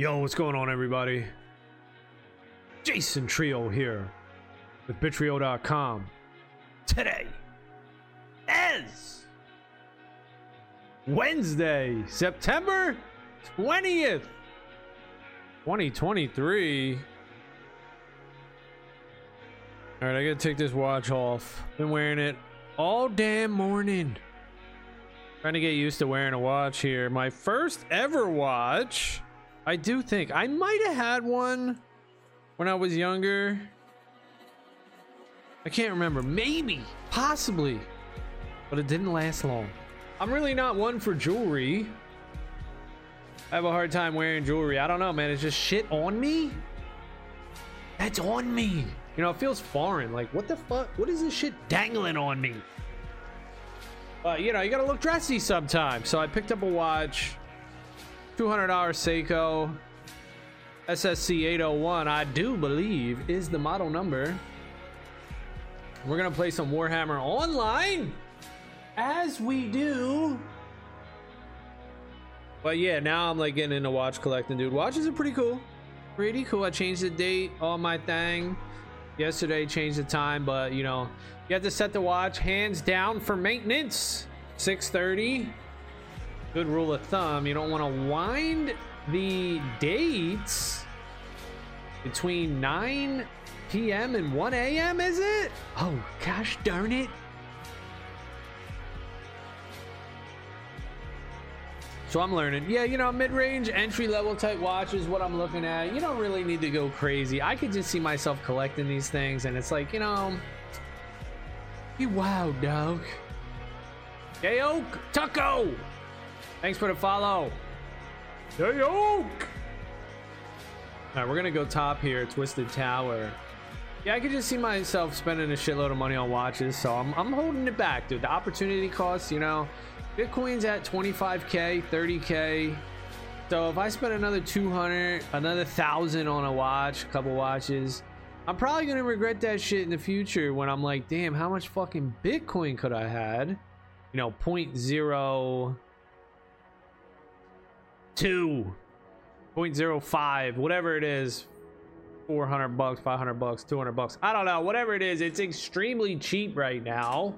Yo, what's going on, everybody? Jason Trio here with Bittrio.com. Today is Wednesday, September 20th, 2023. All right, I gotta take this watch off. Been wearing it all damn morning. Trying to get used to wearing a watch here. My first ever watch. I do think I might have had one when I was younger. I can't remember. Maybe, possibly, but it didn't last long. I'm really not one for jewelry. I have a hard time wearing jewelry. I don't know, man. It's just shit on me. That's on me. You know, it feels foreign. Like, what the fuck? What is this shit dangling on me? But, you know, you gotta look dressy sometimes. So I picked up a watch. $200 Seiko SSC 801, I do believe, is the model number. We're gonna play some Warhammer online as we do. But yeah, now I'm like getting into watch collecting, dude. Watches are pretty cool. Pretty cool. I changed the date on my thing yesterday, changed the time, but you know, you have to set the watch hands down for maintenance. 630 good rule of thumb you don't want to wind the dates between 9 p.m. and 1 a.m. is it? Oh gosh darn it. So I'm learning. Yeah, you know, mid-range, entry-level type watch is what I'm looking at. You don't really need to go crazy. I could just see myself collecting these things, and it's like, you know, you wow, dog. Hey, Oak, Tucko. Thanks for the follow. Hey, Oak. All right, we're gonna go top here, Twisted Tower. Yeah, I could just see myself spending a shitload of money on watches, so I'm, I'm holding it back, dude. The opportunity cost, you know, Bitcoin's at 25k, 30k. So if I spend another 200, another thousand on a watch, a couple watches, I'm probably gonna regret that shit in the future when I'm like, damn, how much fucking Bitcoin could I had? You know, point zero two, point zero five, whatever it is, 400 bucks, 500 bucks, 200 bucks. I don't know, whatever it is, it's extremely cheap right now.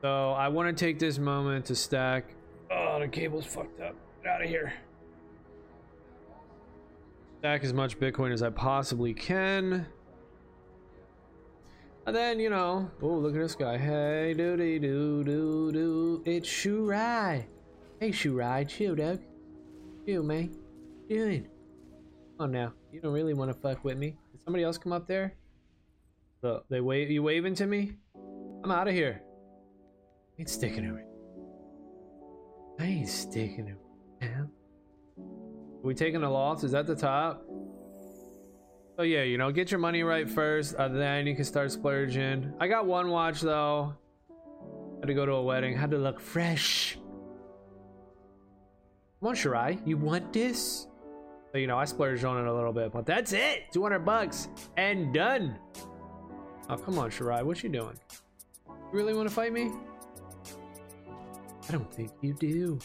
So I want to take this moment to stack. Oh, the cable's fucked up. Get out of here. Stack as much Bitcoin as I possibly can. And then, you know, oh, look at this guy. Hey, doo doo doo doo doo. It's Shurai. Hey, Shurai, chill, dog. Chill, man. Doing. Oh, now. You don't really want to fuck with me. Did somebody else come up there? So, they wave. You waving to me? I'm out of here. I ain't sticking to it. I ain't sticking to it, man. Are we taking a loss? Is that the top? So yeah, you know, get your money right first, uh, then you can start splurging. I got one watch though. Had to go to a wedding. Had to look fresh. Come Shirai, you want this? So you know, I splurged on it a little bit, but that's it. 200 bucks and done. Oh come on, Shirai, what you doing? You really want to fight me? I don't think you do.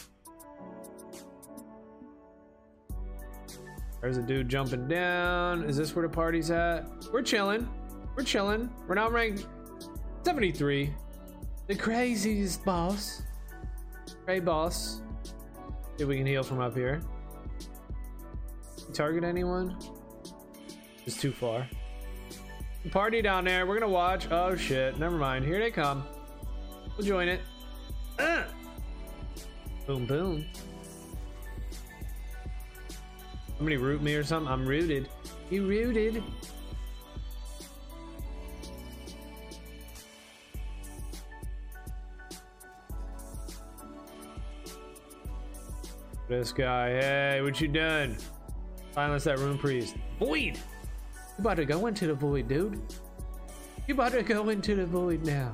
There's a dude jumping down. Is this where the party's at? We're chilling. We're chilling. We're not ranked 73. The craziest boss. Cray boss. See if we can heal from up here. Target anyone? It's too far. Party down there. We're gonna watch. Oh shit. Never mind. Here they come. We'll join it. Uh. Boom boom. Somebody root me or something? I'm rooted. You rooted. This guy, hey, what you done? Silence that room priest. Void! You about to go into the void, dude. You about to go into the void now.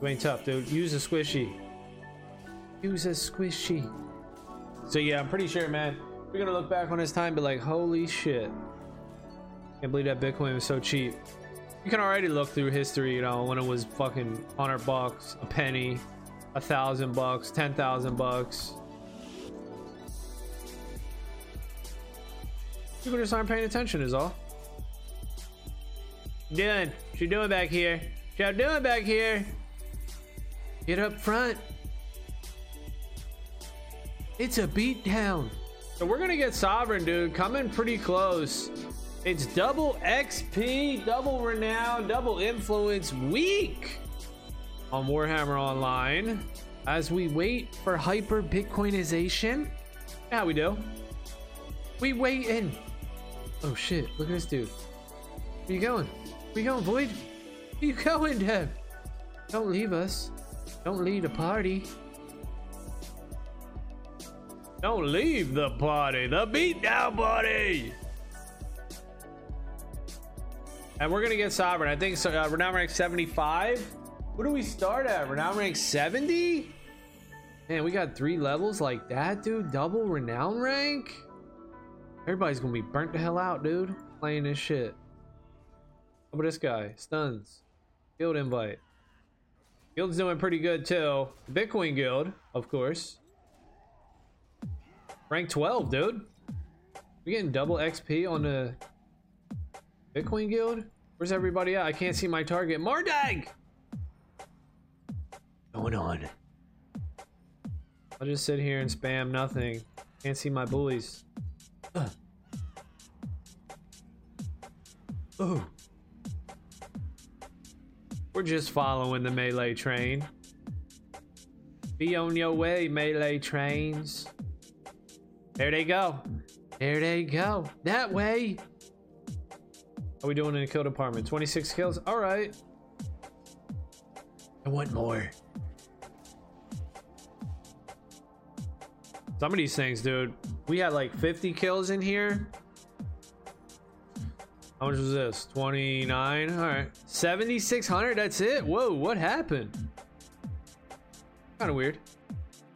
You ain't tough, dude. Use a squishy. Use a squishy. So yeah, I'm pretty sure, man. We're gonna look back on this time, be like, holy shit! Can't believe that Bitcoin was so cheap. You can already look through history, you know, when it was fucking hundred bucks, a penny, a thousand bucks, ten thousand bucks. People just aren't paying attention, is all. Doing? What you doing back here? What y'all doing back here? Get up front. It's a beatdown. So we're gonna get sovereign, dude. Coming pretty close. It's double XP, double renown, double influence week on Warhammer Online as we wait for hyper Bitcoinization. Yeah, we do. We waiting. Oh shit! Look at this dude. Where you going? Where you going, Void? Where you going, Dev? Don't leave us. Don't leave the party. Don't leave the party. The beatdown party. And we're gonna get sovereign. I think so. Uh, we're now rank 75. What do we start at? We're now rank 70. Man, we got three levels like that, dude. Double renown rank. Everybody's gonna be burnt the hell out, dude. Playing this shit. How about this guy? Stuns. Guild invite. Guild's doing pretty good too. Bitcoin Guild, of course. Rank 12, dude. We getting double XP on the Bitcoin Guild? Where's everybody at? I can't see my target. Mardag! Going on. I'll just sit here and spam nothing. Can't see my bullies. Uh. Oh. We're just following the melee train. Be on your way, melee trains. There they go. There they go. That way. How we doing in the kill department? 26 kills? All right. I want more. Some of these things, dude. We had like 50 kills in here. How much was this? 29. All right. 7,600. That's it. Whoa, what happened? Kind of weird.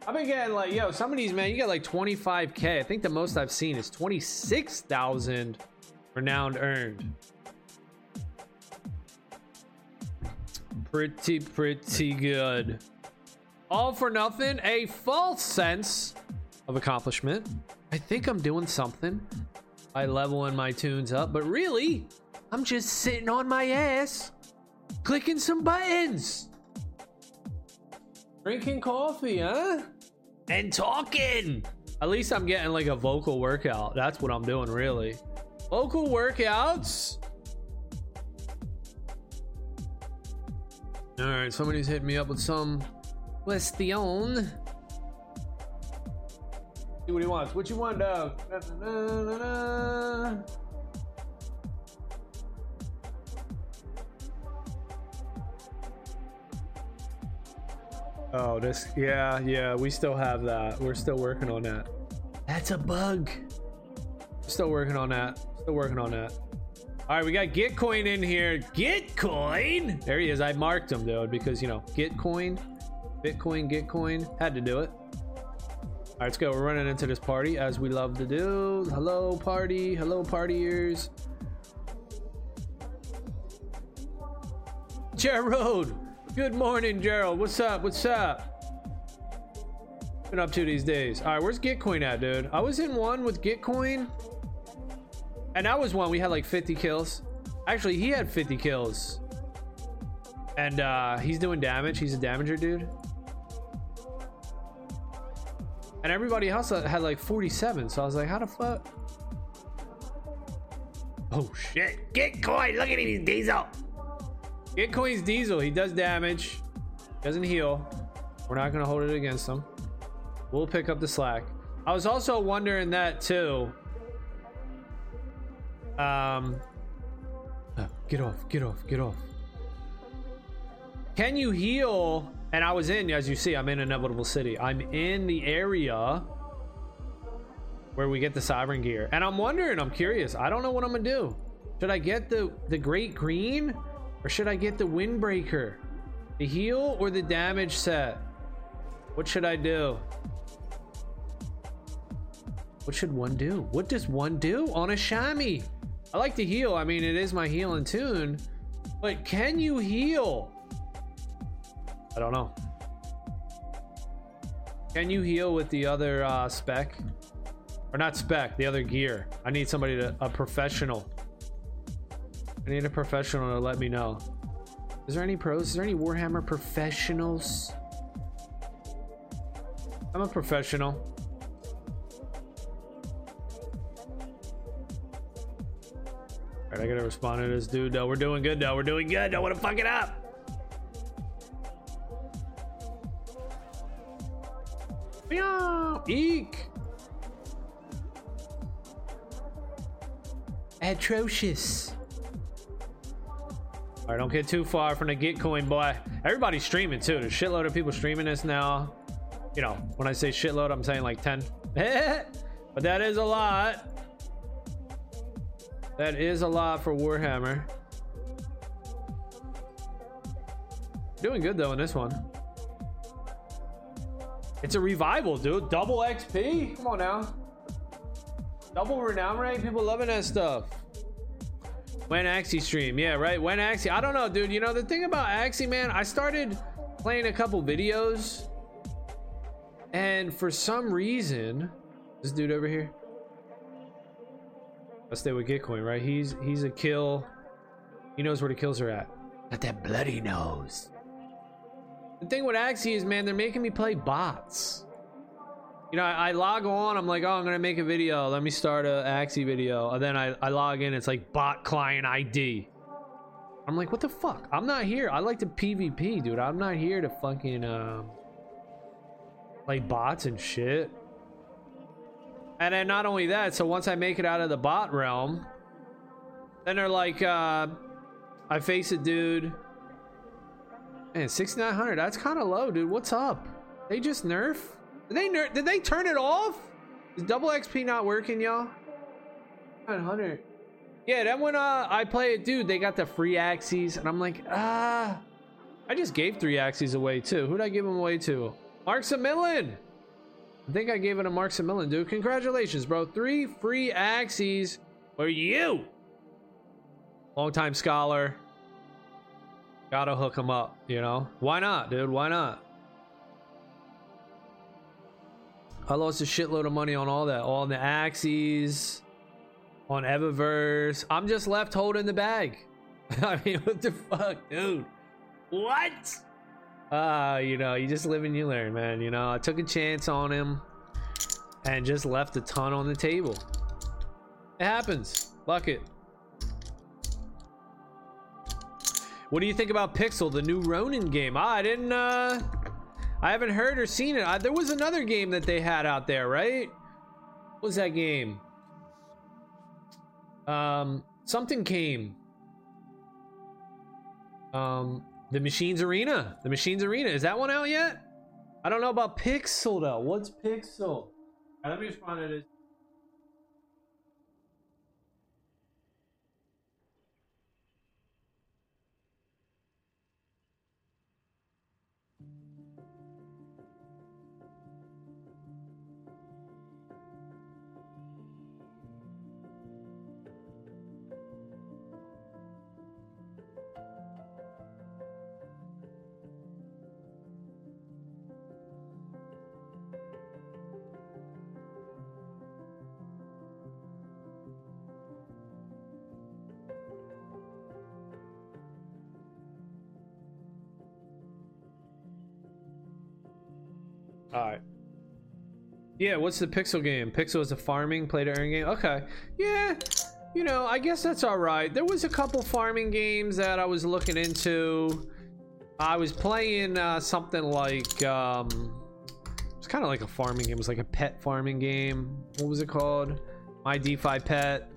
I've been getting like, yo, some of these, man, you got like 25K. I think the most I've seen is 26,000 renowned earned. Pretty, pretty good. All for nothing. A false sense of accomplishment. I think I'm doing something by leveling my tunes up, but really, I'm just sitting on my ass, clicking some buttons, drinking coffee, huh? And talking. At least I'm getting like a vocal workout. That's what I'm doing, really. Vocal workouts. All right, somebody's hitting me up with some question. See what he wants. What you want, dog? Oh, this. Yeah, yeah. We still have that. We're still working on that. That's a bug. Still working on that. Still working on that. All right, we got Gitcoin in here. Gitcoin. There he is. I marked him, dude, because you know Gitcoin, Bitcoin, Gitcoin. Had to do it. All right, let's go. We're running into this party as we love to do. Hello, party. Hello, partiers. Gerald. Good morning, Gerald. What's up? What's up? Been up to these days. All right, where's Gitcoin at, dude? I was in one with Gitcoin. And that was one we had like 50 kills. Actually, he had 50 kills. And uh he's doing damage. He's a damager, dude. And everybody else had like 47. So I was like, how the fuck? Oh shit. Gitcoin. Look at him. He's diesel. Gitcoin's diesel. He does damage. Doesn't heal. We're not going to hold it against him. We'll pick up the slack. I was also wondering that too. Um. Uh, get off. Get off. Get off. Can you heal and I was in, as you see, I'm in Inevitable City. I'm in the area where we get the Sovereign gear. And I'm wondering, I'm curious. I don't know what I'm gonna do. Should I get the, the Great Green? Or should I get the Windbreaker? The heal or the damage set? What should I do? What should one do? What does one do on a Shami? I like to heal. I mean, it is my healing tune. But can you heal? I don't know. Can you heal with the other uh, spec? Or not spec, the other gear. I need somebody to, a professional. I need a professional to let me know. Is there any pros? Is there any Warhammer professionals? I'm a professional. Alright, I gotta respond to this dude though. We're doing good though. We're doing good. Don't wanna fuck it up. Meow! Eek! Atrocious. Alright, don't get too far from the Gitcoin, boy. Everybody's streaming too. There's a shitload of people streaming this now. You know, when I say shitload, I'm saying like 10. but that is a lot. That is a lot for Warhammer. Doing good though in this one. It's a revival, dude. Double XP? Come on now. Double renown rank? People loving that stuff. When Axie stream. Yeah, right. When Axie. I don't know, dude. You know, the thing about Axie, man, I started playing a couple videos. And for some reason, this dude over here. I stay with Gitcoin, right? He's he's a kill. He knows where the kills are at. Got that bloody nose. The thing with Axie is, man, they're making me play bots. You know, I, I, log on, I'm like, oh, I'm gonna make a video. Let me start a Axie video. And then I, I log in, it's like bot client ID. I'm like, what the fuck? I'm not here. I like to PvP, dude. I'm not here to fucking um, play bots and shit. And then not only that, so once I make it out of the bot realm, then they're like, uh, I face a dude Man, 6900. That's kind of low, dude. What's up? They just nerf? Did they nerf? Did they turn it off? Is double XP not working, y'all? 900. Yeah, then when uh, I play it, dude, they got the free Axies, and I'm like, ah. I just gave three Axies away too. Who'd I give them away to? Marxamillion. I think I gave it to Marxamillion, dude. Congratulations, bro. Three free Axies for you. Longtime scholar. Gotta hook him up, you know? Why not, dude? Why not? I lost a shitload of money on all that. All the Axies, on Eververse. I'm just left holding the bag. I mean, what the fuck, dude? What? Uh, you know, you just live and you learn, man. You know, I took a chance on him and just left a ton on the table. It happens. Fuck it. What do you think about Pixel, the new Ronin game? Ah, I didn't, uh, I haven't heard or seen it. Uh, there was another game that they had out there, right? What was that game? Um, something came. Um, the Machines Arena. The Machines Arena. Is that one out yet? I don't know about Pixel though. What's Pixel? Let me respond to this. Yeah, what's the Pixel game? Pixel is a farming play to earn game. Okay. Yeah. You know, I guess that's all right. There was a couple farming games that I was looking into. I was playing uh, something like um it's kind of like a farming game. It was like a pet farming game. What was it called? My DeFi Pet.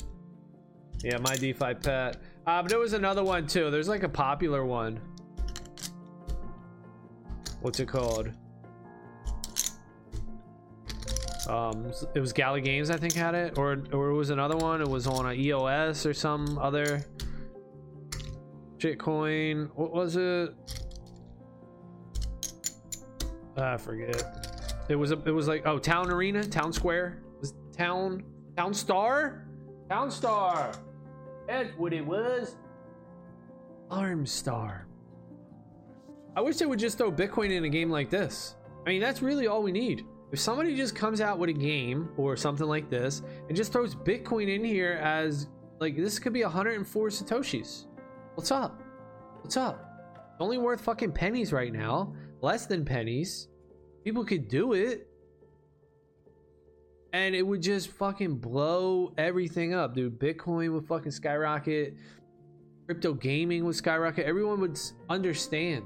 Yeah, My DeFi Pet. Uh, but there was another one too. There's like a popular one. What's it called? Um it was gala games i think had it or or it was another one. It was on a eos or some other shitcoin. What was it? I forget. It was a, it was like oh town arena? Town square? Was town town star? Town star! That's what it was. Arm star. I wish they would just throw bitcoin in a game like this. I mean, that's really all we need. If somebody just comes out with a game or something like this and just throws Bitcoin in here as like this could be 104 Satoshis. What's up? What's up? It's only worth fucking pennies right now. Less than pennies. People could do it. And it would just fucking blow everything up, dude. Bitcoin would fucking skyrocket. Crypto gaming would skyrocket. Everyone would understand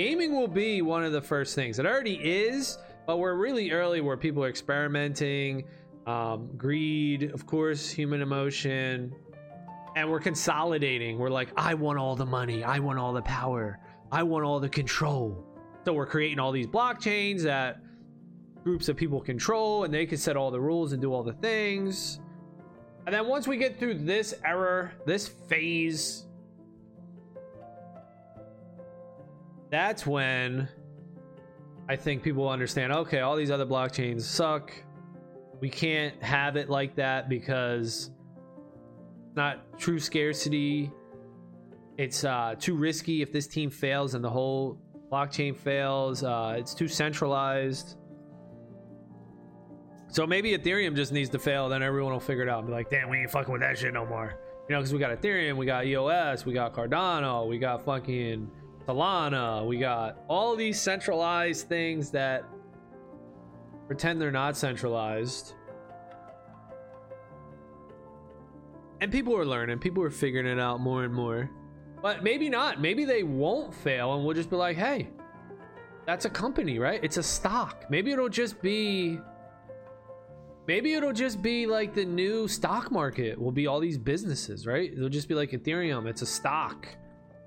gaming will be one of the first things. It already is, but we're really early where people are experimenting. Um, greed, of course, human emotion, and we're consolidating. We're like, I want all the money, I want all the power, I want all the control. So we're creating all these blockchains that groups of people control, and they can set all the rules and do all the things. And then once we get through this error, this phase that's when I think people understand okay, all these other blockchains suck. We can't have it like that because not true scarcity. It's uh, too risky if this team fails and the whole blockchain fails. Uh, it's too centralized. So maybe Ethereum just needs to fail, then everyone will figure it out and be like, damn, we ain't fucking with that shit no more. You know, because we got Ethereum, we got EOS, we got Cardano, we got fucking Solana, we got all these centralized things that pretend they're not centralized. And people are learning, people are figuring it out more and more. But maybe not. Maybe they won't fail and we'll just be like, hey, that's a company, right? It's a stock. Maybe it'll just be. Maybe it'll just be like the new stock market will be all these businesses, right? It'll just be like Ethereum. It's a stock.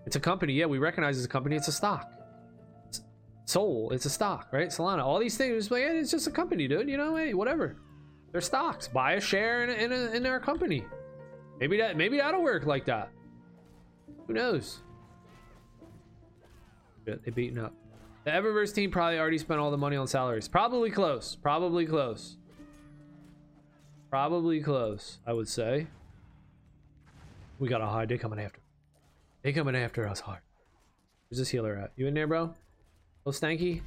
It's a company. Yeah, we recognize as a company. It's a stock. It's Sol, it's a stock, right? Solana, all these things. Like, it's just a company, dude. You know, hey, whatever. They're stocks. Buy a share in in, a, in our company. Maybe that maybe that'll work like that. Who knows? Shit, they beaten up. The Eververse team probably already spent all the money on salaries. Probably close. Probably close. Probably close, I would say. We got a high day coming after. They coming after us hard. Where's this healer at? You in there, bro? Oh, Stanky?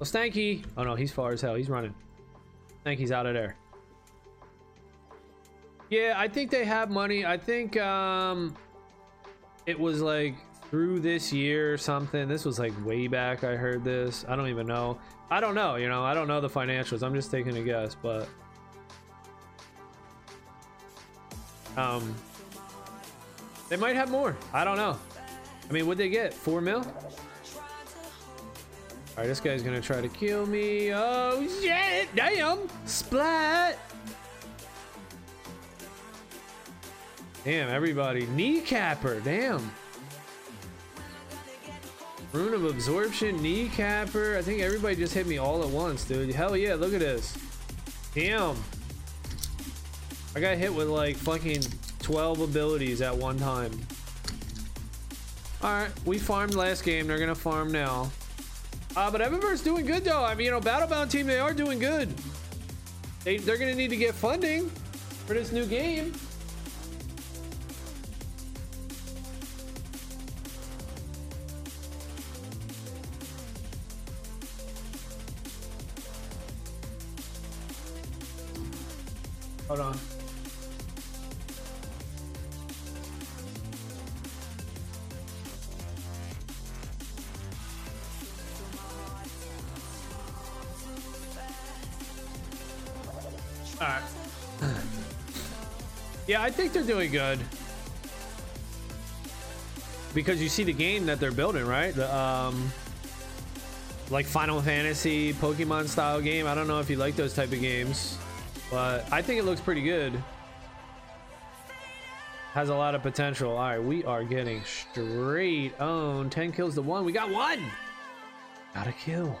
Oh, Stanky! Oh no, he's far as hell. He's running. Stanky's out of there. Yeah, I think they have money. I think um, it was like through this year or something. This was like way back. I heard this. I don't even know. I don't know. You know, I don't know the financials. I'm just taking a guess, but um, they might have more. I don't know. I mean, what'd they get? Four mil? Alright, this guy's gonna try to kill me. Oh, shit! Damn! Splat! Damn, everybody. Kneecapper, damn. Rune of Absorption, Kneecapper. I think everybody just hit me all at once, dude. Hell yeah, look at this. Damn. I got hit with like fucking 12 abilities at one time. Alright, we farmed last game. They're gonna farm now. Uh, but Eververse doing good though. I mean, you know, Battlebound team, they are doing good. They, they're gonna need to get funding for this new game. Hold on. Yeah, I think they're doing good. Because you see the game that they're building, right? The um like Final Fantasy, Pokemon style game. I don't know if you like those type of games, but I think it looks pretty good. Has a lot of potential. All right, we are getting straight on 10 kills to one. We got one. Got a kill.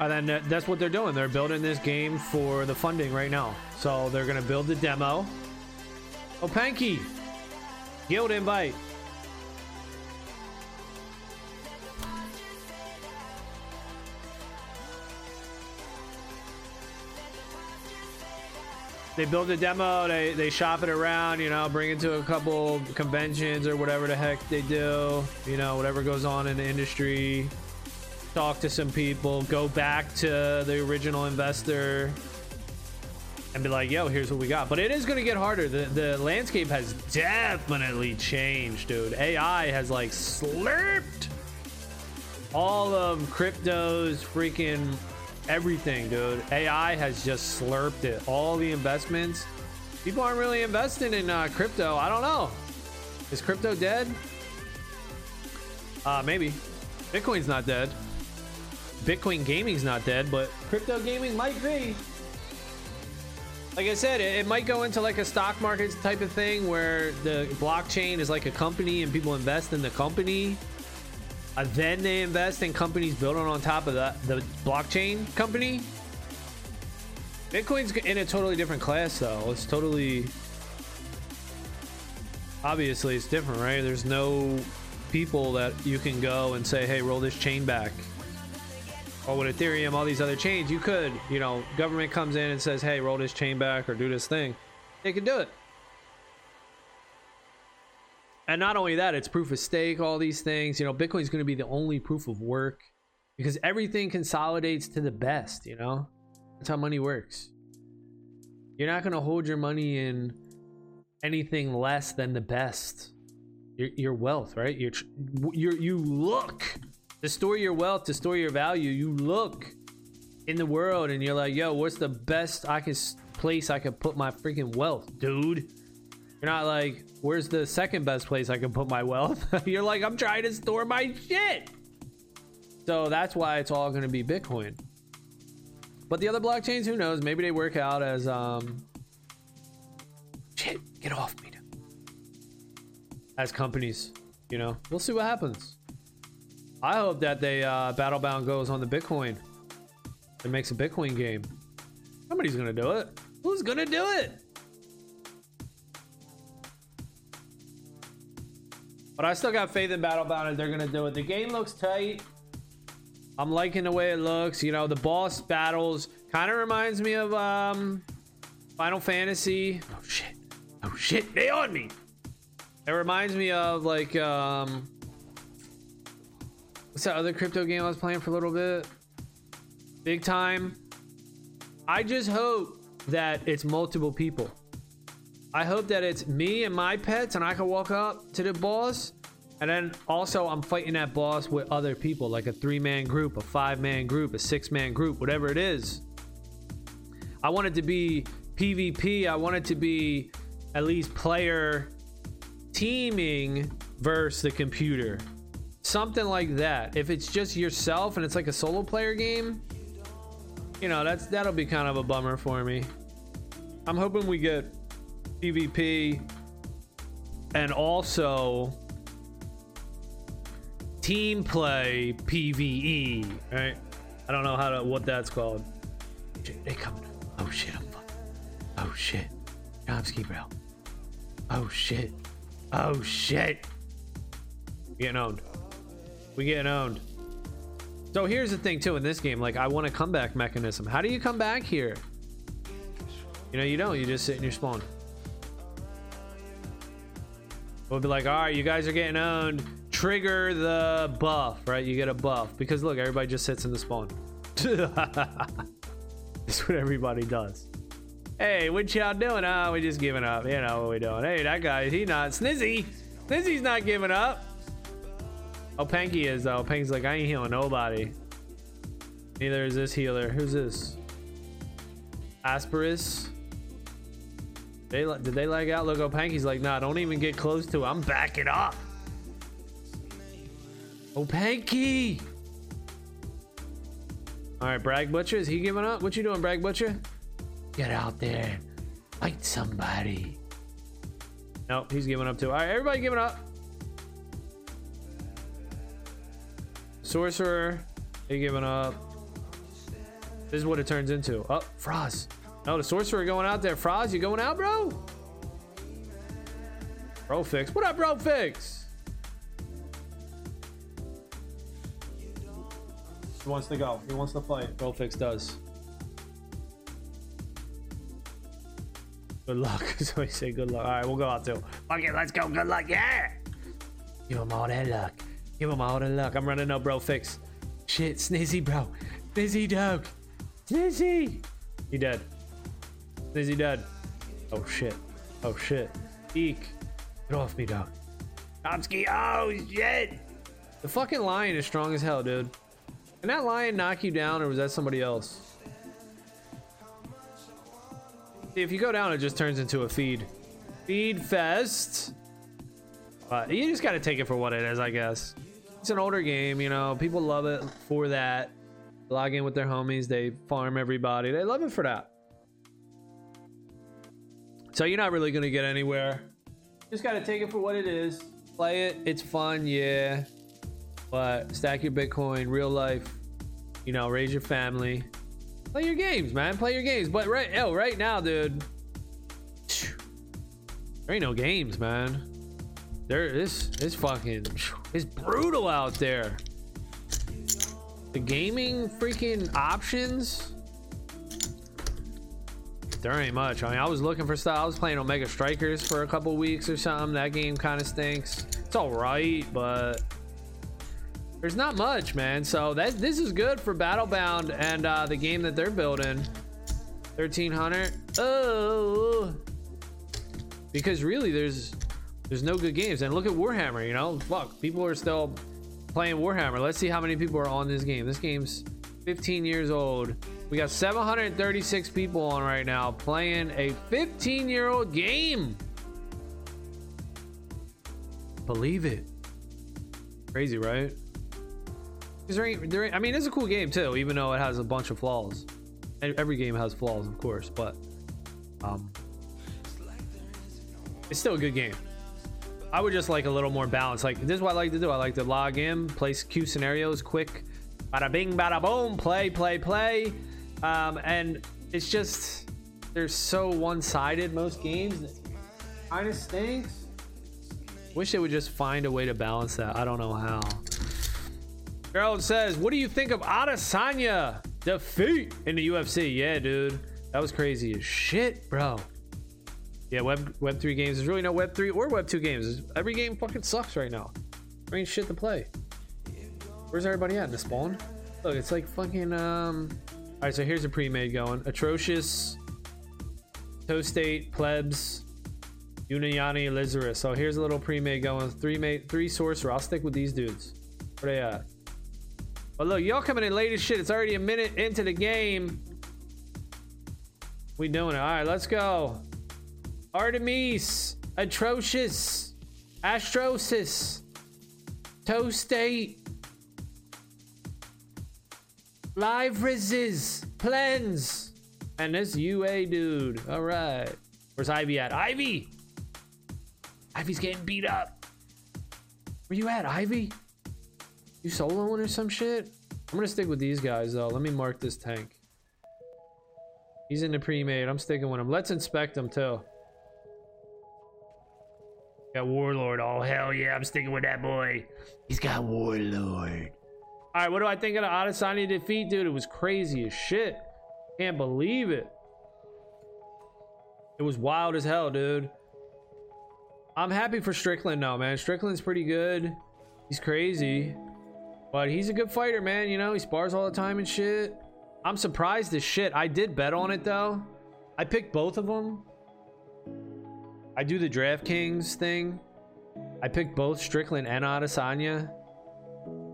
And then uh, that's what they're doing. They're building this game for the funding right now. So they're going to build the demo. Oh, Panky. Guild invite. they build a demo, they they shop it around, you know, bring it to a couple conventions or whatever the heck they do, you know, whatever goes on in the industry. Talk to some people, go back to the original investor and be like, yo, here's what we got. But it is going to get harder. The, the landscape has definitely changed, dude. AI has like slurped all of crypto's freaking everything, dude. AI has just slurped it. All the investments. People aren't really investing in uh, crypto. I don't know. Is crypto dead? Uh, maybe. Bitcoin's not dead. Bitcoin gaming's not dead, but crypto gaming might be. Like I said, it, it might go into like a stock market type of thing where the blockchain is like a company and people invest in the company. Uh, then they invest in companies built on top of the, the blockchain company. Bitcoin's in a totally different class, though. It's totally. Obviously, it's different, right? There's no people that you can go and say, hey, roll this chain back. Or with Ethereum, all these other chains, you could, you know, government comes in and says, hey, roll this chain back or do this thing. They can do it. And not only that, it's proof of stake, all these things. You know, Bitcoin's going to be the only proof of work because everything consolidates to the best, you know? That's how money works. You're not going to hold your money in anything less than the best. Your, your wealth, right? You're, you're, you look to store your wealth, to store your value. You look in the world and you're like, yo, what's the best I can place I could put my freaking wealth, dude? You're not like, where's the second best place I can put my wealth? you're like, I'm trying to store my shit. So that's why it's all going to be Bitcoin. But the other blockchains, who knows? Maybe they work out as um shit, get off me. As companies, you know. We'll see what happens. I hope that they uh Battlebound goes on the Bitcoin. It makes a Bitcoin game. Somebody's gonna do it. Who's gonna do it? But I still got faith in Battlebound and they're gonna do it. The game looks tight. I'm liking the way it looks. You know, the boss battles kind of reminds me of um Final Fantasy. Oh shit. Oh shit, they on me. It reminds me of like um what's that other crypto game I was playing for a little bit? Big time. I just hope that it's multiple people. I hope that it's me and my pets and I can walk up to the boss and then also, I'm fighting that boss with other people, like a three man group, a five man group, a six man group, whatever it is. I want it to be PvP. I want it to be at least player teaming versus the computer. Something like that. If it's just yourself and it's like a solo player game, you know, that's that'll be kind of a bummer for me. I'm hoping we get PvP and also team play PVE, right? I don't know how to what that's called. They coming. Oh shit, I'm. Oh shit. Chomsky, bro. Oh shit. Oh shit. Getting owned. We getting owned. So here's the thing too in this game, like I want a comeback mechanism. How do you come back here? You know, you don't, you just sit in your spawn. We'll be like, all right, you guys are getting owned trigger the buff, right? You get a buff because look, everybody just sits in the spawn. That's what everybody does. Hey, what y'all doing? Oh, we just giving up. You know what we doing? Hey, that guy, he not Snizzy. Snizzy's not giving up. Oh, Panky is though. Panky's like, I ain't healing nobody. Neither is this healer. Who's this? Asperus. They did they lag out? Look, oh, Panky's like, nah, don't even get close to it. I'm backing up. Oh, Panky! Alright, Brag Butcher, is he giving up? What you doing, Brag Butcher? Get out there. Fight somebody. Nope, he's giving up too. Alright, everybody giving up. Sorcerer, he giving up. This is what it turns into. Oh, Frost. No, the sorcerer going out there. Frost, you going out, bro? Bro fix. What up, bro fix? He wants to go. He wants to fight. Rolfix does. Good luck. so he say good luck. All right, we'll go out too. Fuck it, let's go. Good luck. Yeah. Give him all that luck. Give him all the luck. I'm running up, bro. Fix. Shit, Snizzy, bro. Snizzy, dog. Snizzy. He dead. Snizzy dead. Oh shit. Oh shit. Eek. Get off me, dog. Tomsky. Oh shit. The fucking lion is strong as hell, dude. Can that lion knock you down, or was that somebody else? See, if you go down, it just turns into a feed. Feed fest. But you just gotta take it for what it is, I guess. It's an older game, you know. People love it for that. Log in with their homies, they farm everybody. They love it for that. So you're not really gonna get anywhere. Just gotta take it for what it is. Play it. It's fun, yeah. But stack your Bitcoin, real life. You know, raise your family. Play your games, man. Play your games. But right, oh, right now, dude. There ain't no games, man. There is it's fucking it's brutal out there. The gaming freaking options. There ain't much. I mean, I was looking for stuff. I was playing Omega Strikers for a couple weeks or something. That game kind of stinks. It's all right, but there's not much, man. So that this is good for Battlebound and uh, the game that they're building. 1300. Oh, because really, there's there's no good games. And look at Warhammer. You know, fuck, people are still playing Warhammer. Let's see how many people are on this game. This game's 15 years old. We got 736 people on right now playing a 15 year old game. Believe it. Crazy, right? There ain't, there ain't, I mean, it's a cool game too, even though it has a bunch of flaws. Every game has flaws, of course, but um, it's still a good game. I would just like a little more balance. Like this is what I like to do. I like to log in, play queue scenarios, quick, bada bing, bada boom, play, play, play, um, and it's just they're so one-sided. Most games kind of stinks. Wish they would just find a way to balance that. I don't know how. Gerald says, "What do you think of Adesanya defeat in the UFC?" Yeah, dude, that was crazy as shit, bro. Yeah, Web Web three games. There's really no Web three or Web two games. Every game fucking sucks right now. Ain't shit to play. Where's everybody at? The spawn? Look, it's like fucking um. All right, so here's a pre-made going. Atrocious, Tostate, Plebs, Uniyani, Elizarus. So here's a little pre-made going. Three mate, three sorcerer. I'll stick with these dudes. Where they at? But look, y'all coming in late as shit. It's already a minute into the game. We doing it. All right, let's go. Artemis, Atrocious, Astrosis, Toastate, Live Rizzes, Plens, and this UA dude. All right. Where's Ivy at? Ivy! Ivy's getting beat up. Where you at, Ivy? You soloing or some shit? I'm gonna stick with these guys though. Let me mark this tank. He's in the pre-made. I'm sticking with him. Let's inspect him too. Got Warlord. Oh, hell yeah. I'm sticking with that boy. He's got Warlord. All right, what do I think of the Adesanya defeat, dude? It was crazy as shit. Can't believe it. It was wild as hell, dude. I'm happy for Strickland now, man. Strickland's pretty good. He's crazy. But he's a good fighter, man. You know, he spars all the time and shit. I'm surprised as shit. I did bet on it, though. I picked both of them. I do the DraftKings thing. I picked both Strickland and Adesanya.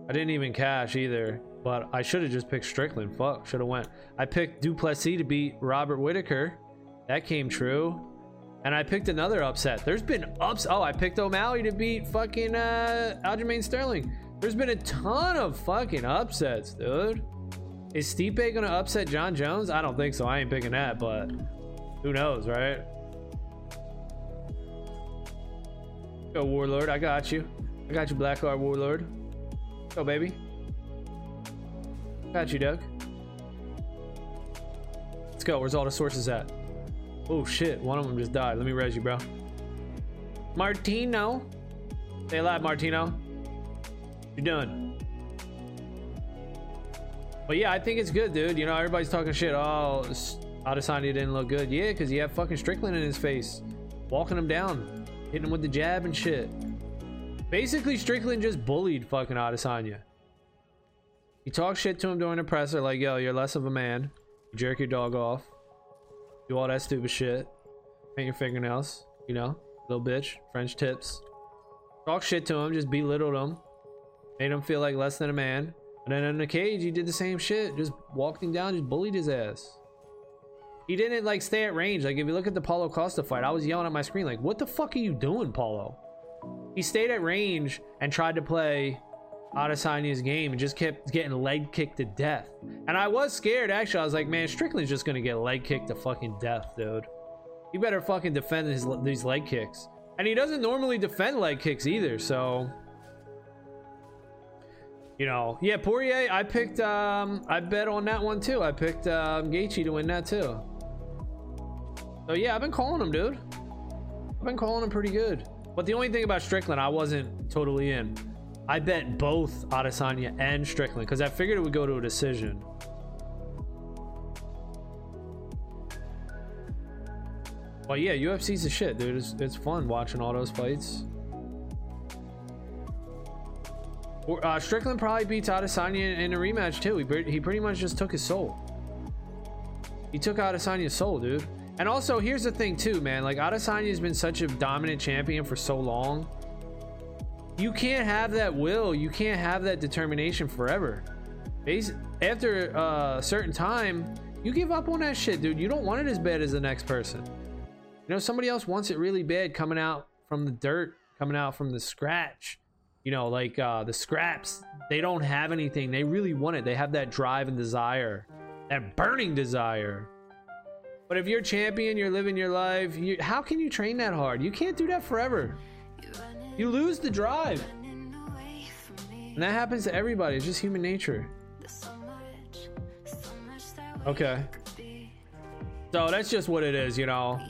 I didn't even cash either, but I should have just picked Strickland. Fuck, should have went. I picked Du Plessis to beat Robert Whitaker. That came true. And I picked another upset. There's been ups. Oh, I picked O'Malley to beat fucking uh, Aljamain Sterling. There's been a ton of fucking upsets, dude. Is Stipe gonna upset Jon Jones? I don't think so. I ain't picking that, but who knows, right? Go, Warlord. I got you. I got you, Blackguard Warlord. Go, baby. Got you, Doug. Let's go. Where's all the sources at? Oh, shit. One of them just died. Let me res you, bro. Martino. Stay alive, Martino. You're done. But yeah, I think it's good, dude. You know, everybody's talking shit. Oh, Adesanya didn't look good. Yeah, because he had fucking Strickland in his face, walking him down, hitting him with the jab and shit. Basically, Strickland just bullied fucking Adesanya. He talked shit to him during the presser, like, yo, you're less of a man. You jerk your dog off. Do all that stupid shit. Paint your fingernails, you know? Little bitch. French tips. Talk shit to him, just belittled him. Made him feel like less than a man. And then in the cage, he did the same shit. Just walked him down, just bullied his ass. He didn't like stay at range. Like if you look at the Paulo Costa fight, I was yelling at my screen like, "What the fuck are you doing, Paulo?" He stayed at range and tried to play Adesanya's game and just kept getting leg kicked to death. And I was scared actually. I was like, "Man, Strickland's just gonna get leg kicked to fucking death, dude. He better fucking defend his these leg kicks." And he doesn't normally defend leg kicks either, so you know, yeah, Poirier. I picked. Um, I bet on that one too. I picked um, Gaethje to win that too. So yeah, I've been calling him, dude. I've been calling him pretty good. But the only thing about Strickland, I wasn't totally in. I bet both Adesanya and Strickland because I figured it would go to a decision. But yeah, UFC's a shit, dude. It's, it's fun watching all those fights. Uh, Strickland probably beats Adesanya in a rematch too. He, he pretty much just took his soul. He took Adesanya's soul, dude. And also, here's the thing too, man. Like Adesanya's been such a dominant champion for so long. You can't have that will. You can't have that determination forever. After a certain time, you give up on that shit, dude. You don't want it as bad as the next person. You know, somebody else wants it really bad coming out from the dirt, coming out from the scratch. You know, like uh, the scraps, they don't have anything. They really want it. They have that drive and desire, that burning desire. But if you're champion, you're living your life, you, how can you train that hard? You can't do that forever. You lose the drive. And that happens to everybody. It's just human nature. Okay. So that's just what it is, you know.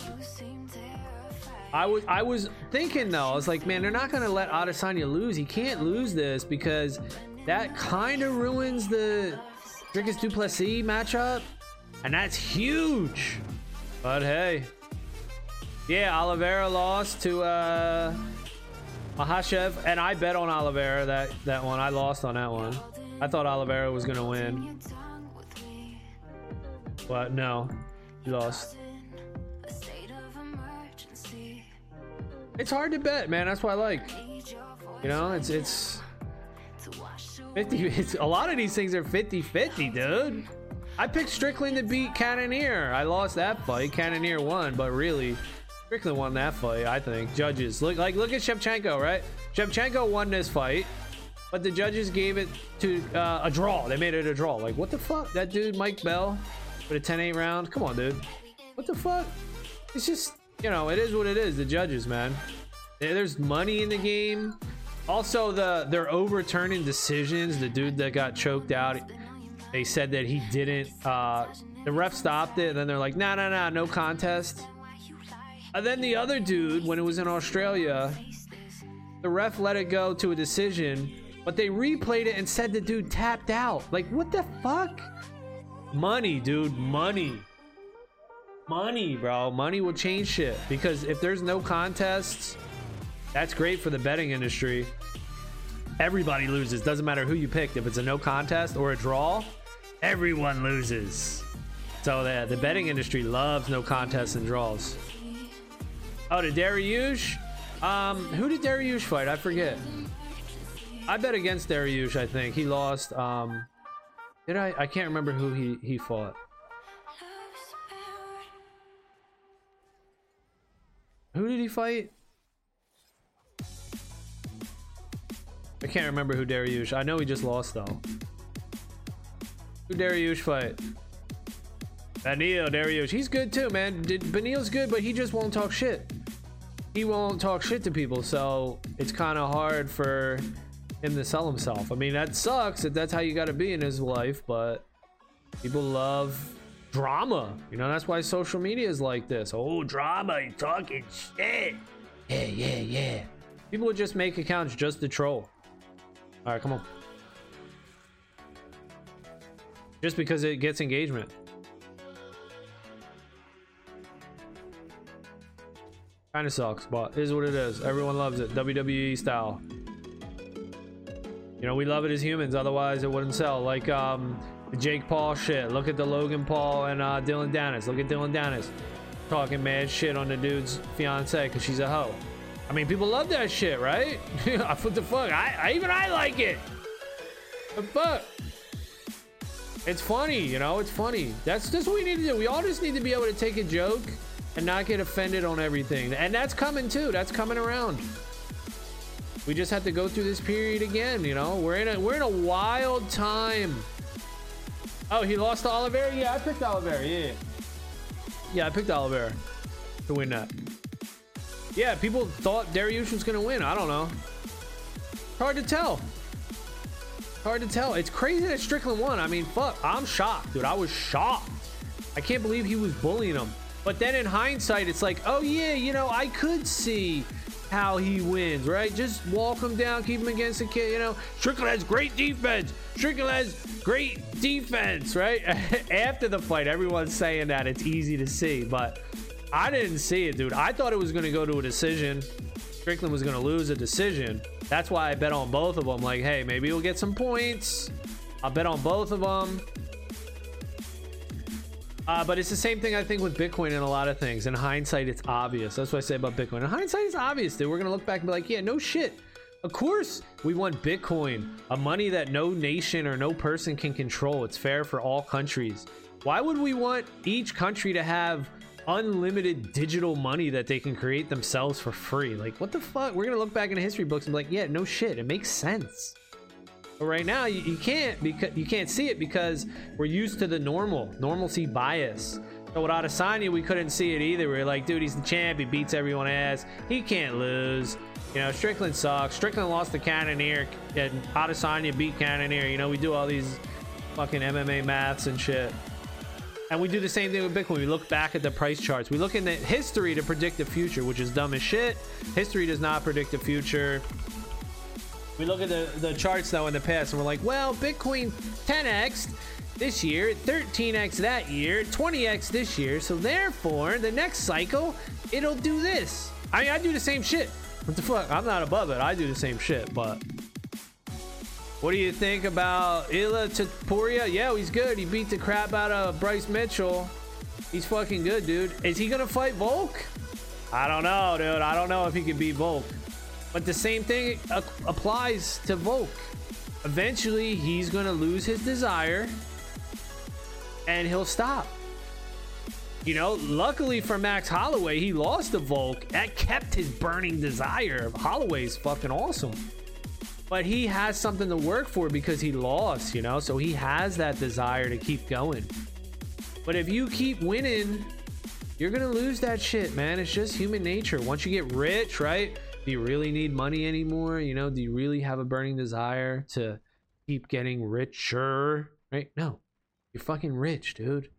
I was I was thinking though, I was like, man, they're not gonna let Adesanya lose. He can't lose this because that kind of ruins the Dricus Du Plessis matchup, and that's huge. But hey, yeah, Oliveira lost to uh, Makhachev, and I bet on Oliveira that that one. I lost on that one. I thought Oliveira was gonna win, but no, he lost. It's hard to bet, man. That's what I like. You know, it's it's 50 it's a lot of these things are 50-50, dude. I picked Strickland to beat Cannonier. I lost that fight. Cannonier won, but really Strickland won that fight, I think. Judges. Look like look at Shevchenko, right? Shevchenko won this fight, but the judges gave it to uh, a draw. They made it a draw. Like what the fuck? That dude Mike Bell with a 10-8 round. Come on, dude. What the fuck? It's just you know, it is what it is. The judges, man. There's money in the game. Also, the they're overturning decisions. The dude that got choked out, they said that he didn't. Uh, the ref stopped it, and then they're like, "No, no, no, no contest." And then the other dude, when it was in Australia, the ref let it go to a decision, but they replayed it and said the dude tapped out. Like, what the fuck? Money, dude, money. Money, bro. Money will change shit. Because if there's no contests, that's great for the betting industry. Everybody loses. Doesn't matter who you picked. If it's a no contest or a draw, everyone loses. So the, the betting industry loves no contests and draws. Oh, did Dariush? Um, who did Dariush fight? I forget. I bet against Dariush, I think. He lost. Um, did I? I can't remember who he, he fought. Who did he fight? I can't remember who Dariush. I know he just lost though. Who Dariush fight? Beneil Dariush. He's good too, man. Did Beneil's good, but he just won't talk shit. He won't talk shit to people, so it's kind of hard for him to sell himself. I mean, that sucks. That that's how you got to be in his life, but people love drama. You know, that's why social media is like this. Oh, drama, talking shit. Yeah, yeah, yeah. People would just make accounts just to troll. All right, come on. Just because it gets engagement. Kinda sucks, but is what it is. Everyone loves it. WWE style. You know, we love it as humans, otherwise it wouldn't sell. Like um Jake Paul shit. Look at the Logan Paul and uh, Dillon Danis. Look at Dillon Danis talking mad shit on the dude's fiance because she's a hoe. I mean, people love that shit, right? what the fuck? I, I even I like it. The fuck? It's funny, you know. It's funny. That's just what we need to do. We all just need to be able to take a joke and not get offended on everything. And that's coming too. That's coming around. We just have to go through this period again, you know. We're in a we're in a wild time. Oh, he lost to Oliveira? Yeah, I picked Oliveira. Yeah. Yeah, I picked Oliveira to win that. Yeah, people thought Dariush was gonna win. I don't know. Hard to tell. Hard to tell. It's crazy that Strickland won. I mean, fuck. I'm shocked, dude. I was shocked. I can't believe he was bullying him. But then in hindsight, it's like, oh yeah, you know, I could see how he wins, right? Just walk him down, keep him against the kid, you know. Strickland has great defense. Strickland has great defense, right? After the fight, everyone's saying that it's easy to see, but I didn't see it, dude. I thought it was going to go to a decision. Strickland was going to lose a decision. That's why I bet on both of them. Like, hey, maybe we'll get some points. I'll bet on both of them. Uh, but it's the same thing I think with Bitcoin and a lot of things. In hindsight, it's obvious. That's what I say about Bitcoin. In hindsight, it's obvious, dude. We're gonna look back and be like, yeah, no shit. Of course, we want Bitcoin, a money that no nation or no person can control. It's fair for all countries. Why would we want each country to have unlimited digital money that they can create themselves for free? Like, what the fuck? We're gonna look back in history books and be like, yeah, no shit. It makes sense. But right now, you, you can't because you can't see it because we're used to the normal normalcy bias. So with Adesanya, we couldn't see it either. We are like, dude, he's the champ. He beats everyone ass. He can't lose. You know, Strickland sucks. Strickland lost to Cannonier, and Adesanya beat Cannonier. You know, we do all these fucking MMA maths and shit. And we do the same thing with Bitcoin. We look back at the price charts. We look in the history to predict the future, which is dumb as shit. History does not predict the future. We look at the, the charts though in the past and we're like, well, Bitcoin 10x this year, 13x that year, 20x this year. So therefore, the next cycle, it'll do this. I mean, I do the same shit. What the fuck? I'm not above it. I do the same shit, but what do you think about Ilia Topuria? Yeah, he's good. He beat the crap out of Bryce Mitchell. He's fucking good, dude. Is he gonna fight Volk? I don't know, dude. I don't know if he can beat Volk. But the same thing applies to Volk. Eventually, he's to lose his desire and he'll stop. You know, luckily for Max Holloway, he lost to Volk. That kept his burning desire. Holloway's fucking awesome. But he has something to work for because he lost, you know? So he has that desire to keep going. But if you keep winning, you're going to lose that shit, man. It's just human nature. Once you get rich, right? do you really need money anymore? You know, do you really have a burning desire to keep getting richer? Right? No. You're fucking rich, dude.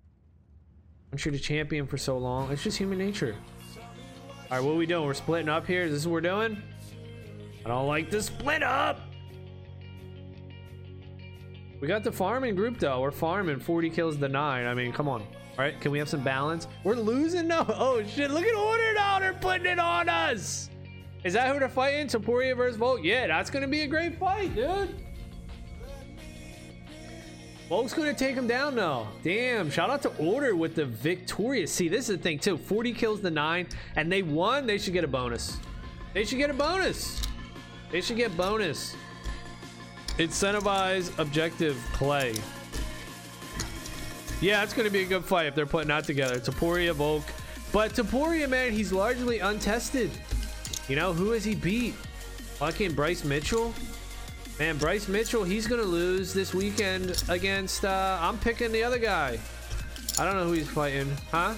Once you're the champion for so long, it's just human nature. All right, what are we doing? We're splitting up here. Is this what we're doing? I don't like to split up. We got the farming group though. We're farming 40 kills to nine. I mean, come on. All right, can we have some balance? We're losing no. Oh shit! Look at order now. Putting it on us. Is that who they're fighting? Topuria versus Volk? Yeah, that's gonna be a great fight, dude. Volk's gonna take him down though. Damn, shout out to Order with the victorious. See, this is the thing too. 40 kills to 9, and they won, they should get a bonus. They should get a bonus. They should get bonus. Incentivize objective play. Yeah, it's gonna be a good fight if they're putting that together. Topuria, Volk. But Topuria, man, he's largely untested. You know, who has he beat? Fucking Bryce Mitchell? Man, Bryce Mitchell, he's going to lose this weekend against, uh, I'm picking the other guy. I don't know who he's fighting. Huh?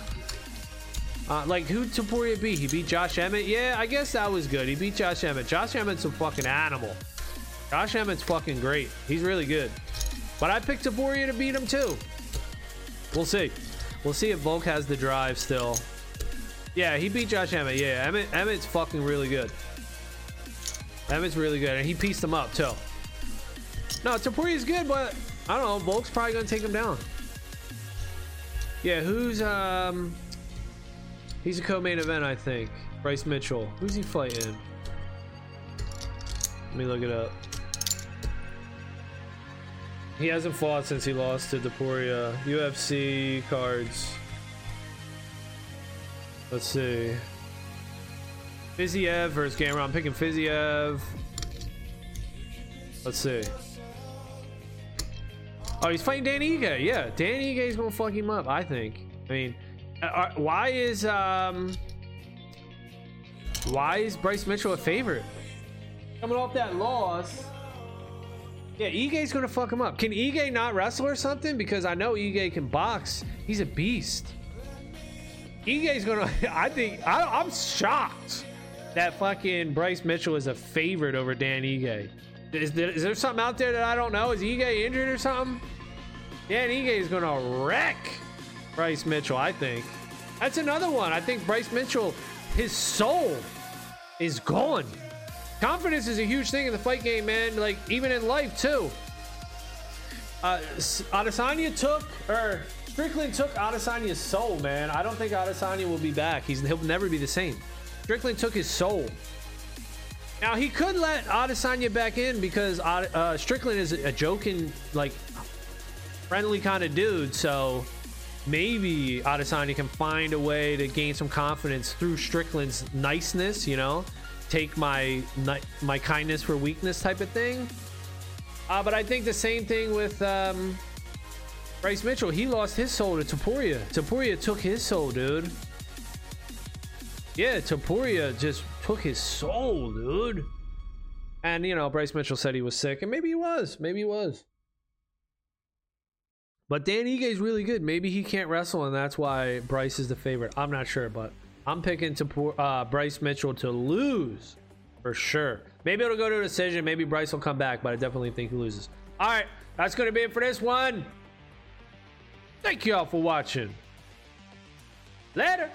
Uh, like, who Topuria beat? He beat Josh Emmett? Yeah, I guess that was good. He beat Josh Emmett. Josh Emmett's a fucking animal. Josh Emmett's fucking great. He's really good. But I picked Topuria to beat him too. We'll see. We'll see if Volk has the drive still. Yeah, he beat Josh Emmett. Yeah, Emmett, Emmett's fucking really good. Emmett's really good, and he pieced him up too. No, Topuria's good, but I don't know. Volk's probably gonna take him down. Yeah, who's um? He's a co-main event, I think. Bryce Mitchell. Who's he fighting? Let me look it up. He hasn't fought since he lost to Topuria. UFC cards. Let's see. Fiziev versus Gamrot. I'm picking Fiziev. Let's see. Oh, he's fighting Danny Ige. Yeah, Danny Ige's gonna fuck him up. I think. I mean, uh, uh, why is um, why is Bryce Mitchell a favorite? Coming off that loss. Yeah, Ige's gonna fuck him up. Can Ige not wrestle or something? Because I know Ige can box. He's a beast. Ige's gonna. I think I, am shocked that fucking Bryce Mitchell is a favorite over Dan Ige. Is there, is there something out there that I don't know? Is Ige injured or something? Dan Ige is gonna wreck Bryce Mitchell. I think that's another one. I think Bryce Mitchell, his soul is gone. Confidence is a huge thing in the fight game, man. Like even in life too. Uh, Adesanya took or Strickland took Adesanya's soul, man. I don't think Adesanya will be back. He's he'll never be the same. Strickland took his soul. Now he could let Adesanya back in because uh, Strickland is a joking, like friendly kind of dude. So maybe Adesanya can find a way to gain some confidence through Strickland's niceness. You know, take my my kindness for weakness type of thing. Uh, but I think the same thing with um, Bryce Mitchell, he lost his soul to Topuria. Topuria took his soul, dude. Yeah, Topuria just took his soul, dude. And, you know, Bryce Mitchell said he was sick, and maybe he was. Maybe he was. But Dan Ige is really good. Maybe he can't wrestle, and that's why Bryce is the favorite. I'm not sure, but I'm picking to uh, Bryce Mitchell to lose for sure. Maybe it'll go to a decision. Maybe Bryce will come back, but I definitely think he loses. All right, that's going to be it for this one. Thank you all for watching. Later.